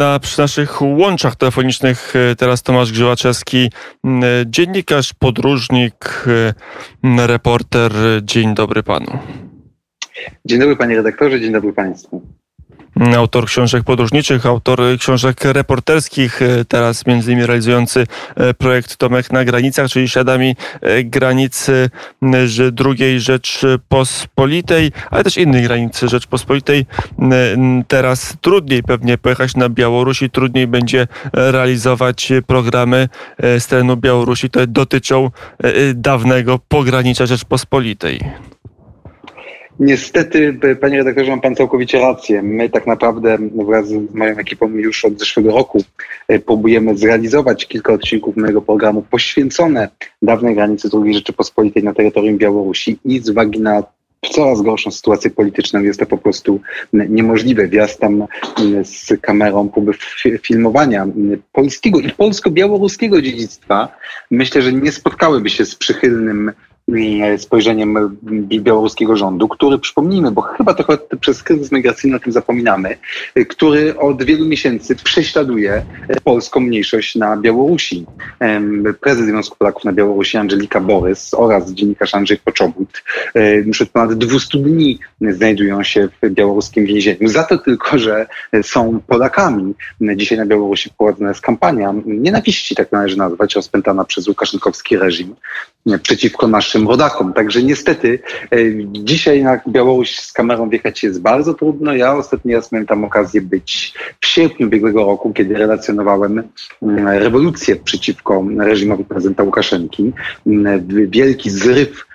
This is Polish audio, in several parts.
na, przy naszych łączach telefonicznych e, teraz Tomasz Grzywaczewski, dziennikarz, podróżnik, reporter. Dzień dobry panu. Dzień dobry panie redaktorze, dzień dobry państwu autor książek podróżniczych, autor książek reporterskich, e, teraz między innymi realizujący e, projekt Tomek na granicach, czyli śladami e, granicy drugiej Rzeczpospolitej, ale też innych granic Rzeczpospolitej. Teraz trudniej pewnie pojechać na Białorusi, trudniej będzie realizować programy z terenu Białorusi, które dotyczą dawnego pogranicza Rzeczpospolitej. Niestety, panie redaktorze, ma pan całkowicie rację. My tak naprawdę wraz z moją ekipą już od zeszłego roku e, próbujemy zrealizować kilka odcinków mojego programu poświęcone dawnej granicy II Rzeczypospolitej na terytorium Białorusi i z uwagi na coraz gorszą sytuację polityczną jest to po prostu niemożliwe. Wjazd tam z kamerą próby filmowania polskiego i polsko-białoruskiego dziedzictwa myślę, że nie spotkałyby się z przychylnym spojrzeniem białoruskiego rządu, który, przypomnijmy, bo chyba trochę przez kryzys migracyjny o tym zapominamy, e, który od wielu miesięcy prześladuje e, polską mniejszość na Białorusi. Prezes Związku Polaków na Białorusi Angelika Borys oraz dziennikarz Andrzej Poczobut już od ponad 200 dni znajdują się w białoruskim więzieniu. Za to tylko, że są Polakami. Dzisiaj na Białorusi prowadzona jest kampania nienawiści, tak należy nazwać, rozpętana przez Łukaszenkowski reżim przeciwko naszym rodakom. Także niestety e, dzisiaj na Białoruś z kamerą wjechać jest bardzo trudno. Ja ostatni raz miałem tam okazję być w sierpniu ubiegłego roku, kiedy relacjonowałem mm, rewolucję przeciwko reżimowi prezydenta Łukaszenki. Mm, wielki zryw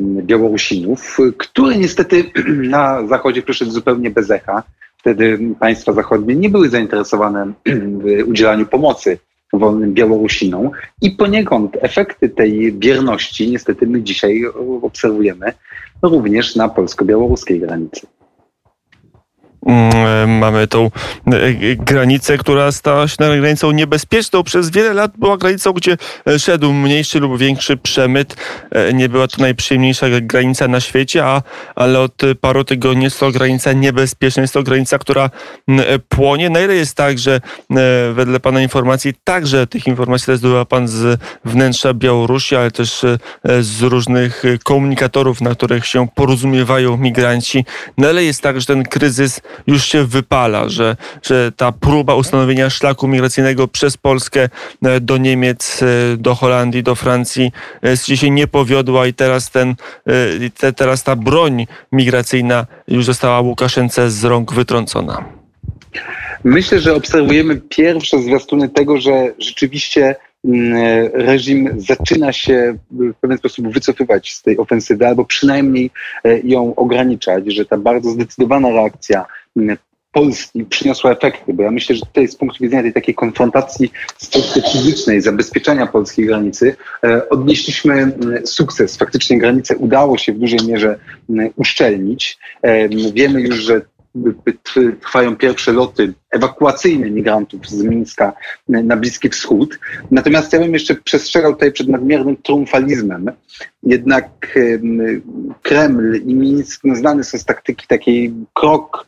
Białorusinów, który niestety na Zachodzie przyszedł zupełnie bez echa. Wtedy państwa zachodnie nie były zainteresowane udzielaniu pomocy wolnym Białorusinom i poniekąd efekty tej bierności niestety my dzisiaj obserwujemy również na polsko-białoruskiej granicy. Mm, mamy tą e, granicę, która stała się granicą niebezpieczną. Przez wiele lat była granicą, gdzie e, szedł mniejszy lub większy przemyt. E, nie była to najprzyjemniejsza granica na świecie, a, ale od paru tygodni jest to granica niebezpieczna. Jest to granica, która płonie. Na ile jest tak, że wedle Pana informacji, także tych informacji też zdobywa Pan z wnętrza Białorusi, ale też z różnych komunikatorów, na których się porozumiewają migranci. Na ile jest tak, że ten kryzys już się wypala, że, że ta próba ustanowienia szlaku migracyjnego przez Polskę e, do Niemiec, e, do Holandii, do Francji e, się nie powiodła i teraz, ten, te, teraz ta broń migracyjna już została Łukaszence z rąk wytrącona. Myślę, że obserwujemy pierwsze zwiastuny tego, że rzeczywiście mm, reżim zaczyna się w pewien sposób wycofywać z tej ofensywy, albo przynajmniej ją ograniczać, że ta bardzo zdecydowana reakcja Polski przyniosła efekty, bo ja myślę, że tutaj z punktu widzenia tej takiej konfrontacji stricte fizycznej, zabezpieczenia polskiej granicy, e, odnieśliśmy sukces. Faktycznie granicę udało się w dużej mierze uszczelnić. E, wiemy już, że trwają pierwsze loty ewakuacyjne migrantów z Mińska na Bliski Wschód. Natomiast ja bym jeszcze przestrzegał tutaj przed nadmiernym triumfalizmem. Jednak Kreml i Mińsk no, znane są z taktyki takiej krok,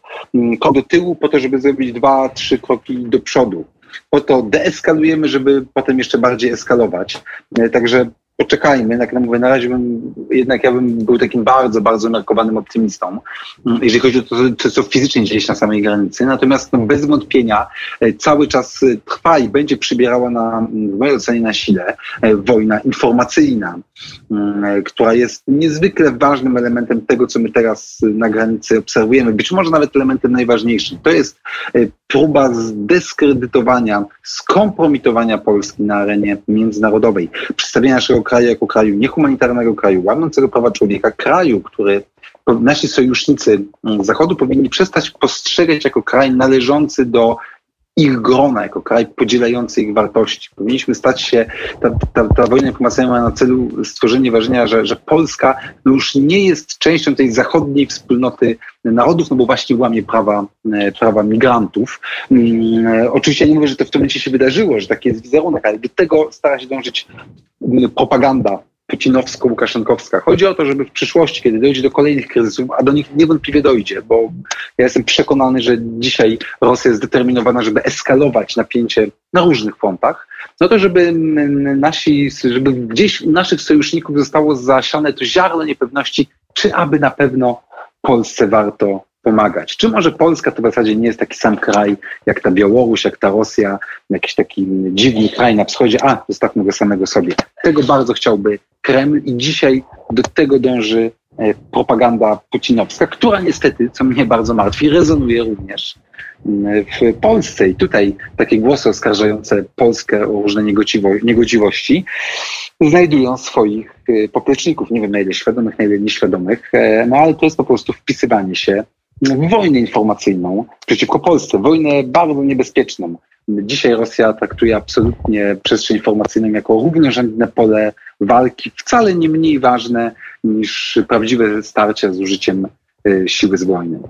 krok do tyłu po to, żeby zrobić dwa, trzy kroki do przodu. Po to deeskalujemy, żeby potem jeszcze bardziej eskalować. E, także poczekajmy, jak mówię, na razie bym, jednak ja bym był takim bardzo, bardzo umiarkowanym optymistą, mm, jeżeli chodzi o to, co fizycznie dzieje się na samej granicy. Natomiast no, bez wątpienia e, cały czas e, trwa i będzie przybierała na, w mojej ocenie na sile e, wojna informacyjna, mm, która jest niezwykle ważnym elementem tego, co my teraz na granicy obserwujemy. Być może nawet elementem najważniejszym. To jest próba zdyskredytowania, skompromitowania Polski na arenie międzynarodowej, przedstawienia naszego kraju jako kraju niehumanitarnego, kraju łamiącego prawa człowieka, kraju, który nasi sojusznicy Zachodu powinni przestać postrzegać jako kraj należący do ich grona, jako kraj podzielający ich wartości. Powinniśmy stać się, ta, ta, ta wojna informacyjna ma na celu stworzenie wrażenia, że, że Polska no już nie jest częścią tej zachodniej wspólnoty narodów, no bo właśnie łamie prawa, e, prawa migrantów. Mm, e, oczywiście nie mówię, że to w tym momencie się wydarzyło, że taki jest wizerunek, ale do tego stara się dążyć mm, propaganda putinowsko-łukaszenkowska. Chodzi o to, żeby w przyszłości, kiedy dojdzie do kolejnych kryzysów, a do nich niewątpliwie dojdzie, bo ja jestem przekonany, że dzisiaj Rosja jest zdeterminowana, żeby eskalować napięcie na różnych frontach, no to żeby nasi, żeby gdzieś u naszych sojuszników zostało zasiane to ziarno niepewności, czy aby na pewno Polsce warto pomagać. Czy może Polska to w zasadzie nie jest taki sam kraj jak ta Białoruś, jak ta Rosja, jakiś taki dziwny kraj na wschodzie, a zostawmy go samego sobie. Tego bardzo chciałby Kreml i dzisiaj do tego dąży e, propaganda putinowska, która niestety, co mnie bardzo martwi, rezonuje również mm, w Polsce. I tutaj takie głosy oskarżające Polskę o różne niegodziwości znajdują swoich e, popleczników. Nie wiem na ile świadomych, na ile nieświadomych, e, no ale to jest po prostu wpisywanie się wojnę informacyjną przeciwko Polsce, wojnę bardzo niebezpieczną. Dzisiaj Rosja traktuje absolutnie przestrzeń informacyjną jako równorzędne pole walki, wcale nie mniej ważne niż prawdziwe starcia z użyciem y, siły zbrojnej.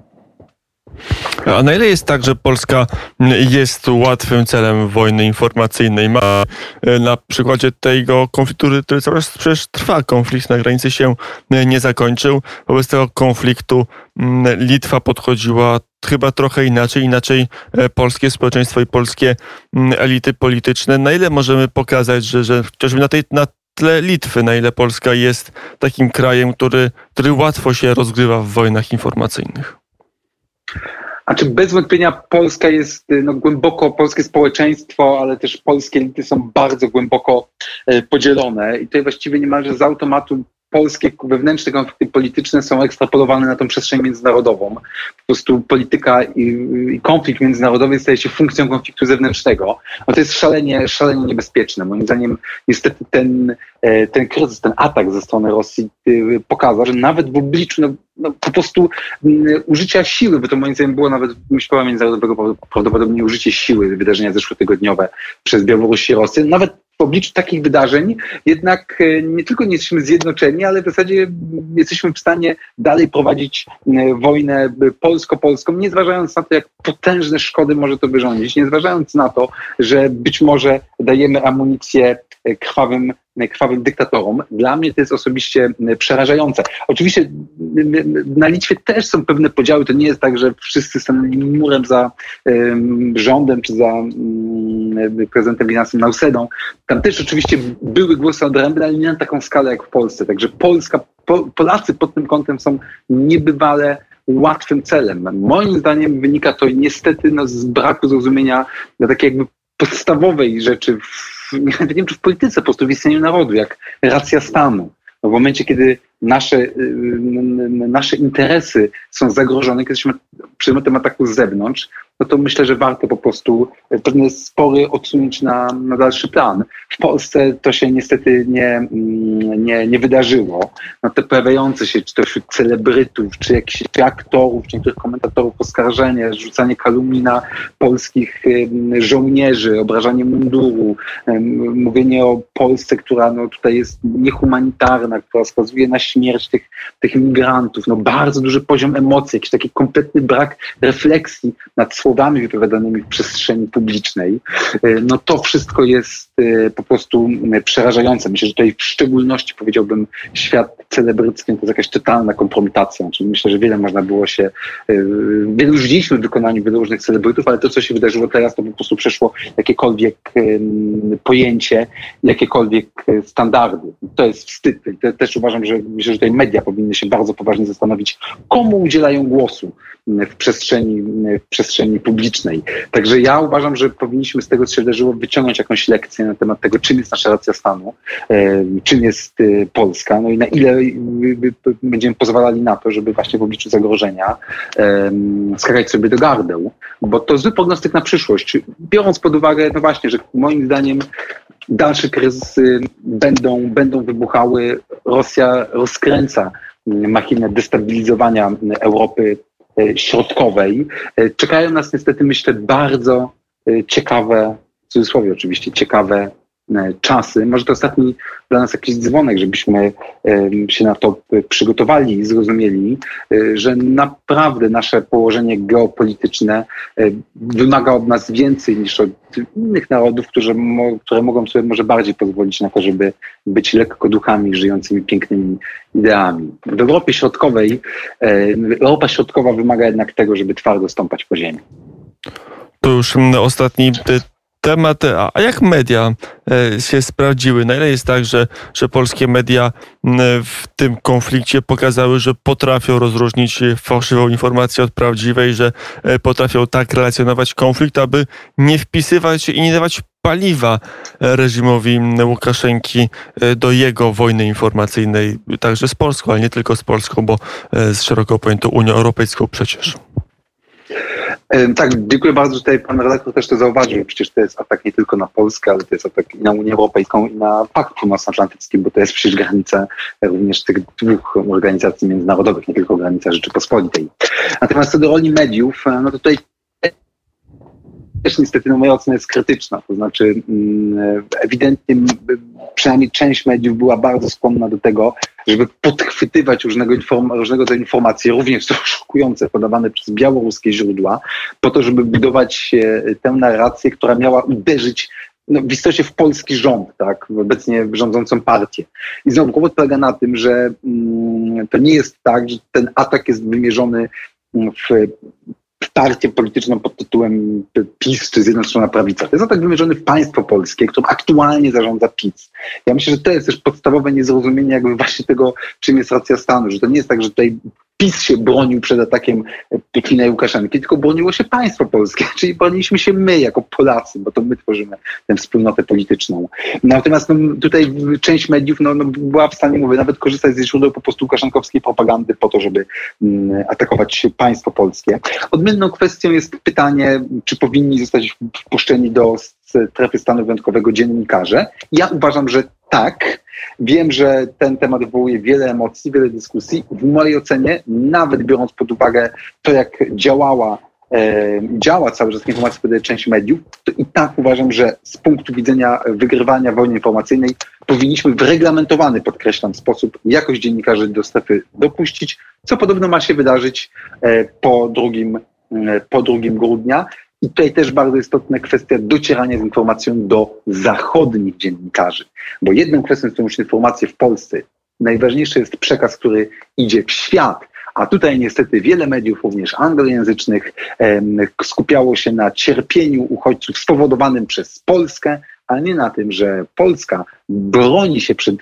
A na ile jest tak, że Polska jest łatwym celem wojny informacyjnej? Ma e, na przykładzie tego konfliktu, który czas przecież trwa, konflikt na granicy się e, nie zakończył. Wobec tego konfliktu Litwa podchodziła chyba trochę inaczej, inaczej polskie społeczeństwo i polskie elity polityczne. Na ile możemy pokazać, że, że chociażby na tej, na tle Litwy, na ile Polska jest takim krajem, który, który łatwo się rozgrywa w wojnach informacyjnych? A czy bez wątpienia Polska jest y, no, głęboko, polskie społeczeństwo, ale też polskie elity są bardzo głęboko y, podzielone i tutaj właściwie niemalże z automatu polskie wewnętrzne konflikty polityczne są ekstrapolowane na tą przestrzeń międzynarodową. Po prostu polityka i, i konflikt międzynarodowy staje się funkcją konfliktu zewnętrznego. No to jest szalenie, szalenie niebezpieczne. Moim zdaniem niestety ten, e, ten kryzys, ten atak ze strony Rosji y, pokazał, że nawet w obliczu no, no, po prostu użycia siły, bo to moim zdaniem było nawet prawa międzynarodowego prawdopodobnie użycie siły, wydarzenia zeszłotygodniowe przez Białoruś i Rosję, nawet w obliczu takich wydarzeń jednak e, nie tylko nie jesteśmy zjednoczeni, ale w zasadzie jesteśmy w stanie dalej prowadzić e, wojnę polsko-polską, nie zważając na to, jak potężne szkody może to wyrządzić, nie zważając na to, że być może dajemy amunicję e, krwawym krwawym dyktatorom. Dla mnie to jest osobiście przerażające. Oczywiście na Litwie też są pewne podziały. To nie jest tak, że wszyscy stanęli murem za rządem czy za prezydentem Winasem Nausedą. Tam też oczywiście były głosy odrębne, ale nie na taką skalę jak w Polsce. Także Polska, po, Polacy pod tym kątem są niebywale łatwym celem. Moim zdaniem wynika to niestety no, z braku zrozumienia na takiej jakby podstawowej rzeczy w nie wiem czy w polityce, po prostu w istnieniu narodu, jak racja stanu. No w momencie, kiedy nasze, y, nasze interesy są zagrożone, kiedy jesteśmy przedmiotem ataku z zewnątrz, no to myślę, że warto po prostu pewne spory odsunąć na, na dalszy plan. W Polsce to się niestety nie, nie, nie wydarzyło. No te pojawiające się, czy to wśród celebrytów, czy jakichś aktorów, czy niektórych komentatorów oskarżenie, rzucanie kalumni na polskich żołnierzy, obrażanie munduru, mówienie o Polsce, która no, tutaj jest niehumanitarna, która skazuje na śmierć tych, tych migrantów. No, bardzo duży poziom emocji, jakiś taki kompletny brak refleksji nad słowami wypowiadanymi w przestrzeni publicznej, e, no to wszystko jest e, po prostu przerażające. Myślę, że tutaj w szczególności powiedziałbym świat celebrycki to jest jakaś totalna kompromitacja. Czyli myślę, że wiele można było się, widzieliśmy w wykonaniu wielu różnych celebrytów, ale to, co się wydarzyło teraz, to po prostu przeszło jakiekolwiek pojęcie, jakiekolwiek standardy. To jest wstyd. Też uważam, że myślę, że tutaj media powinny się bardzo poważnie zastanowić, komu udzielają głosu w przestrzeni, w przestrzeni publicznej. Także ja uważam, że powinniśmy z tego, co się wydarzyło, wyciągnąć jakąś lekcję na temat tego, czym jest nasza racja stanu, e, czym jest e, Polska, no i na ile będziemy pozwalali na to, żeby właśnie w obliczu zagrożenia skakać sobie do gardeł, bo to zły prognostyk na przyszłość. Biorąc pod uwagę, no właśnie, że moim zdaniem dalsze kryzysy będą, będą wybuchały. Rosja rozkręca machinę destabilizowania Europy E, środkowej. E, czekają nas niestety, myślę, bardzo e, ciekawe, w cudzysłowie oczywiście, ciekawe czasy. Może to ostatni dla nas jakiś dzwonek, żebyśmy się na to przygotowali i zrozumieli, że naprawdę nasze położenie geopolityczne wymaga od nas więcej niż od innych narodów, które, które mogą sobie może bardziej pozwolić na to, żeby być lekko duchami żyjącymi pięknymi ideami. W Europie Środkowej, Europa Środkowa wymaga jednak tego, żeby twardo stąpać po ziemi. To już mm, ostatni temat. A jak media e, się sprawdziły? Na ile jest tak, że, że polskie media w tym konflikcie pokazały, że potrafią rozróżnić fałszywą informację od prawdziwej, że e, potrafią tak relacjonować konflikt, aby nie wpisywać i nie dawać paliwa reżimowi Łukaszenki e, do jego wojny informacyjnej, także z Polską, ale nie tylko z Polską, bo z szeroko pojętą Unią Europejską przecież. Tak, dziękuję bardzo, tutaj pan redaktor też to zauważył. Przecież to jest atak nie tylko na Polskę, ale to jest atak i na Unię Europejską i na Pakt Północnoatlantycki, bo to jest przecież granica również tych dwóch organizacji międzynarodowych, nie tylko granica Rzeczypospolitej. Natomiast co do roli mediów, no to tutaj też niestety no, moja ocena jest krytyczna. To znaczy mm, ewidentnie przynajmniej część mediów była bardzo skłonna do tego, żeby podchwytywać różnego, inform różnego rodzaju informacje, również szokujące, podawane przez białoruskie źródła, po to, żeby budować tę narrację, która miała uderzyć no, w istocie w polski rząd, tak, w obecnie rządzącą partię. I znowu kłopot polega na tym, że mm, to nie jest tak, że ten atak jest wymierzony w partię polityczną pod tytułem PiS czy Zjednoczona Prawica. To jest atak wymierzony w państwo polskie, którym aktualnie zarządza PiS. Ja myślę, że to jest też podstawowe niezrozumienie jakby właśnie tego, czym jest racja stanu, że to nie jest tak, że tutaj PiS się bronił przed atakiem Putina i Łukaszenki, tylko broniło się państwo polskie, czyli broniliśmy się my jako Polacy, bo to my tworzymy tę wspólnotę polityczną. Natomiast no, tutaj część mediów no, no, była w stanie, mówię, nawet korzystać ze źródeł po prostu łukaszenkowskiej propagandy po to, żeby mm, atakować państwo polskie. Odmienną kwestią jest pytanie, czy powinni zostać wpuszczeni do strefy stanu wyjątkowego dziennikarze. Ja uważam, że tak. Wiem, że ten temat wywołuje wiele emocji, wiele dyskusji. W mojej ocenie, nawet biorąc pod uwagę to, jak działała e, działa cały czas informacja podaje część mediów, to i tak uważam, że z punktu widzenia wygrywania wojny informacyjnej powinniśmy w reglamentowany, podkreślam, sposób jakość dziennikarzy do strefy dopuścić, co podobno ma się wydarzyć e, po drugim, e, po drugim grudnia. I tutaj też bardzo istotna kwestia docierania z informacją do zachodnich dziennikarzy. Bo jedną kwestią są już informacje w Polsce. Najważniejszy jest przekaz, który idzie w świat. A tutaj niestety wiele mediów, również anglojęzycznych, skupiało się na cierpieniu uchodźców spowodowanym przez Polskę, a nie na tym, że Polska broni się przed,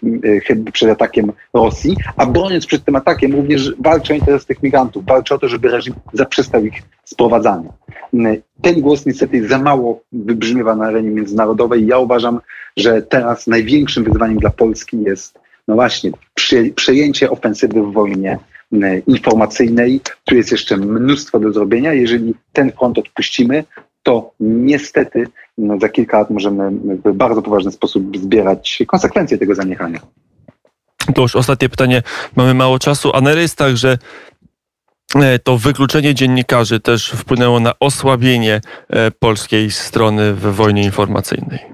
e, przed atakiem Rosji, a broniąc przed tym atakiem również walczy o interes tych migrantów, walczy o to, żeby reżim zaprzestał ich sprowadzania. Ten głos niestety za mało wybrzmiewa na arenie międzynarodowej. Ja uważam, że teraz największym wyzwaniem dla Polski jest no właśnie przejęcie ofensywy w wojnie informacyjnej. Tu jest jeszcze mnóstwo do zrobienia. Jeżeli ten front odpuścimy, to niestety no, za kilka lat możemy w bardzo poważny sposób zbierać konsekwencje tego zaniechania. To już ostatnie pytanie. Mamy mało czasu, a na jest tak, że e, to wykluczenie dziennikarzy też wpłynęło na osłabienie e, polskiej strony w wojnie informacyjnej.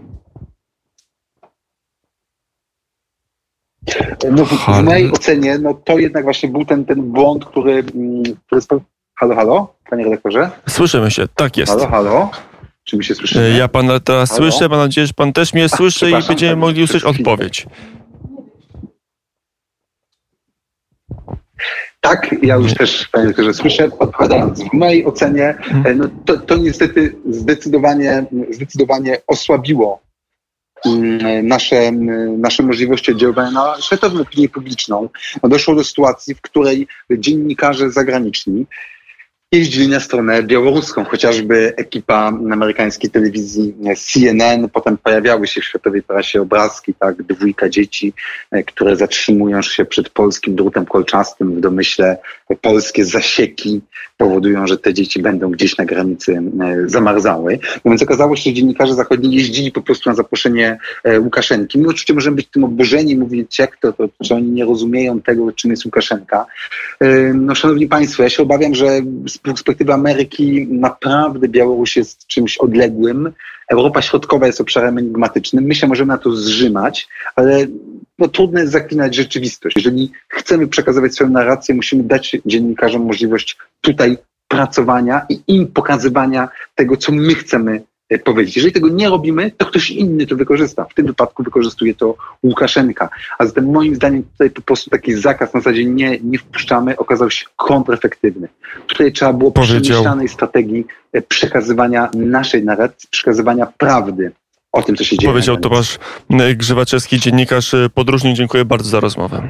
No, w mojej ocenie no, to jednak właśnie był ten, ten błąd, który, mm, który... Halo, halo, panie redaktorze? Słyszymy się, tak jest. Halo, halo. Czy mi się słyszy? Ja pana teraz Halo? słyszę, mam nadzieję, że pan też mnie słyszy i będziemy mogli usłyszeć odpowiedź. Tak, ja już też, panie doktorze, słyszę, odpowiadając. W mojej ocenie mhm. no, to, to niestety zdecydowanie, zdecydowanie osłabiło mm, nasze, nasze możliwości oddziaływania na światową opinię publiczną. No, doszło do sytuacji, w której dziennikarze zagraniczni jeździli na stronę białoruską, chociażby ekipa amerykańskiej telewizji CNN, potem pojawiały się w światowej prasie obrazki, tak, dwójka dzieci, e, które zatrzymują się przed polskim drutem kolczastym w domyśle polskie zasieki powodują, że te dzieci będą gdzieś na granicy e, zamarzały. No więc okazało się, że dziennikarze zachodni jeździli po prostu na zaproszenie e, Łukaszenki. My oczywiście możemy być tym oburzeni, mówić jak to, to, oni nie rozumieją tego, czym jest Łukaszenka. No szanowni państwo, ja się obawiam, że z perspektywy Ameryki naprawdę Białoruś jest czymś odległym. Europa Środkowa jest obszarem enigmatycznym. My się możemy na to zrzymać, ale no, trudno jest zaklinać rzeczywistość. Jeżeli chcemy przekazywać swoją narrację, musimy dać dziennikarzom możliwość tutaj pracowania i im pokazywania tego, co my chcemy powiedzieć. Jeżeli tego nie robimy, to ktoś inny to wykorzysta. W tym wypadku wykorzystuje to Łukaszenka. A zatem moim zdaniem tutaj po prostu taki zakaz na zasadzie nie, nie wpuszczamy okazał się kontrefektywny. Tutaj trzeba było Powiedział- przemyślanej strategii e, przekazywania naszej narracji, przekazywania prawdy o tym, co się dzieje. Powiedział. Tomasz e, Grzywaczewski, dziennikarz e, podróżnik. Dziękuję bardzo za rozmowę.